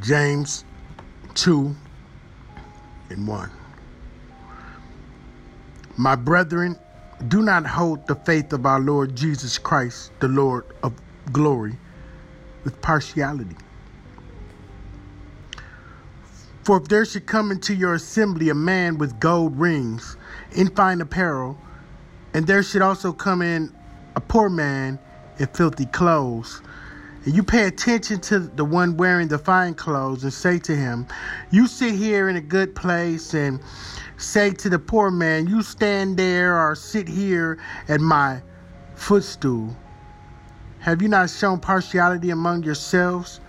James 2 and 1. My brethren, do not hold the faith of our Lord Jesus Christ, the Lord of glory, with partiality. For if there should come into your assembly a man with gold rings in fine apparel, and there should also come in a poor man in filthy clothes, and you pay attention to the one wearing the fine clothes and say to him, You sit here in a good place, and say to the poor man, You stand there or sit here at my footstool. Have you not shown partiality among yourselves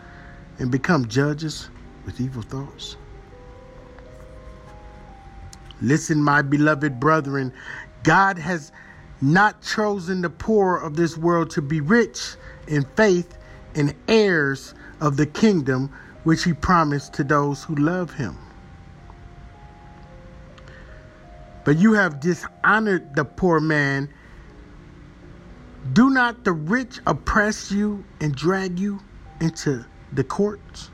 and become judges with evil thoughts? Listen, my beloved brethren, God has not chosen the poor of this world to be rich in faith and heirs of the kingdom which he promised to those who love him. But you have dishonored the poor man. Do not the rich oppress you and drag you into the courts?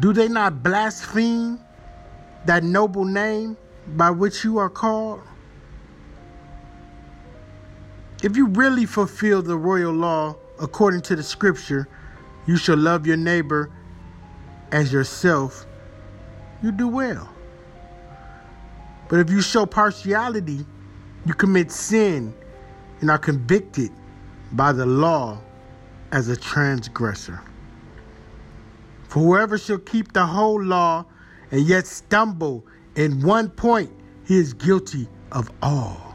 Do they not blaspheme that noble name by which you are called? If you really fulfill the royal law according to the scripture, you shall love your neighbor as yourself, you do well. But if you show partiality, you commit sin and are convicted by the law as a transgressor. For whoever shall keep the whole law and yet stumble in one point, he is guilty of all.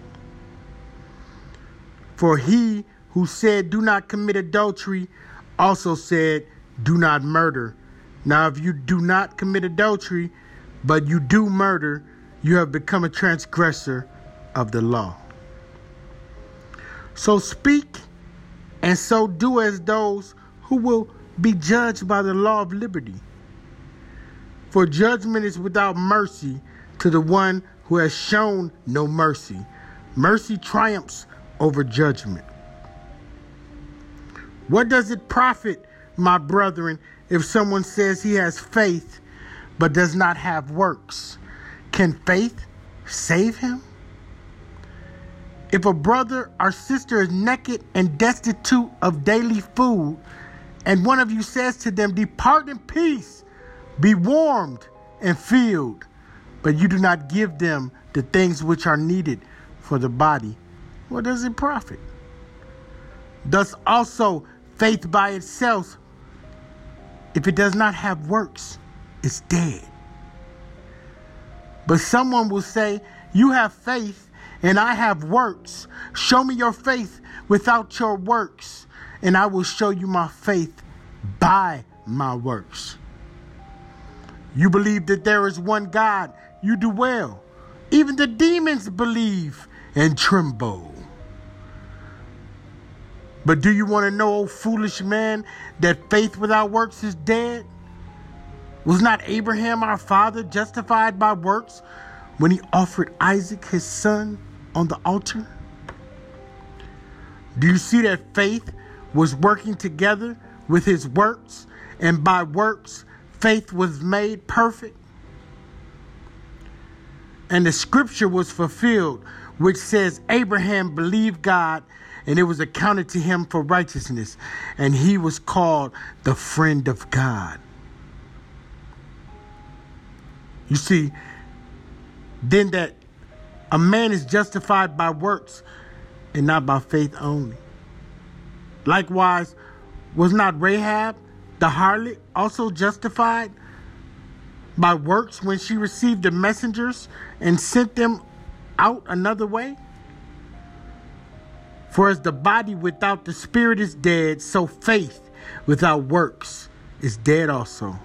For he who said, Do not commit adultery, also said, Do not murder. Now, if you do not commit adultery, but you do murder, you have become a transgressor of the law. So speak and so do as those who will be judged by the law of liberty. For judgment is without mercy to the one who has shown no mercy. Mercy triumphs over judgment. What does it profit, my brethren, if someone says he has faith but does not have works? Can faith save him? If a brother or sister is naked and destitute of daily food, and one of you says to them, Depart in peace, be warmed and filled, but you do not give them the things which are needed for the body, what does it profit? Thus also faith by itself, if it does not have works, is dead. But someone will say, You have faith and I have works. Show me your faith without your works, and I will show you my faith by my works. You believe that there is one God, you do well. Even the demons believe and tremble. But do you want to know, O foolish man, that faith without works is dead? Was not Abraham our father justified by works when he offered Isaac his son on the altar? Do you see that faith was working together with his works, and by works, faith was made perfect? And the scripture was fulfilled, which says, Abraham believed God and it was accounted to him for righteousness, and he was called the friend of God. You see, then that a man is justified by works and not by faith only. Likewise, was not Rahab the harlot also justified by works when she received the messengers and sent them out another way? For as the body without the spirit is dead, so faith without works is dead also.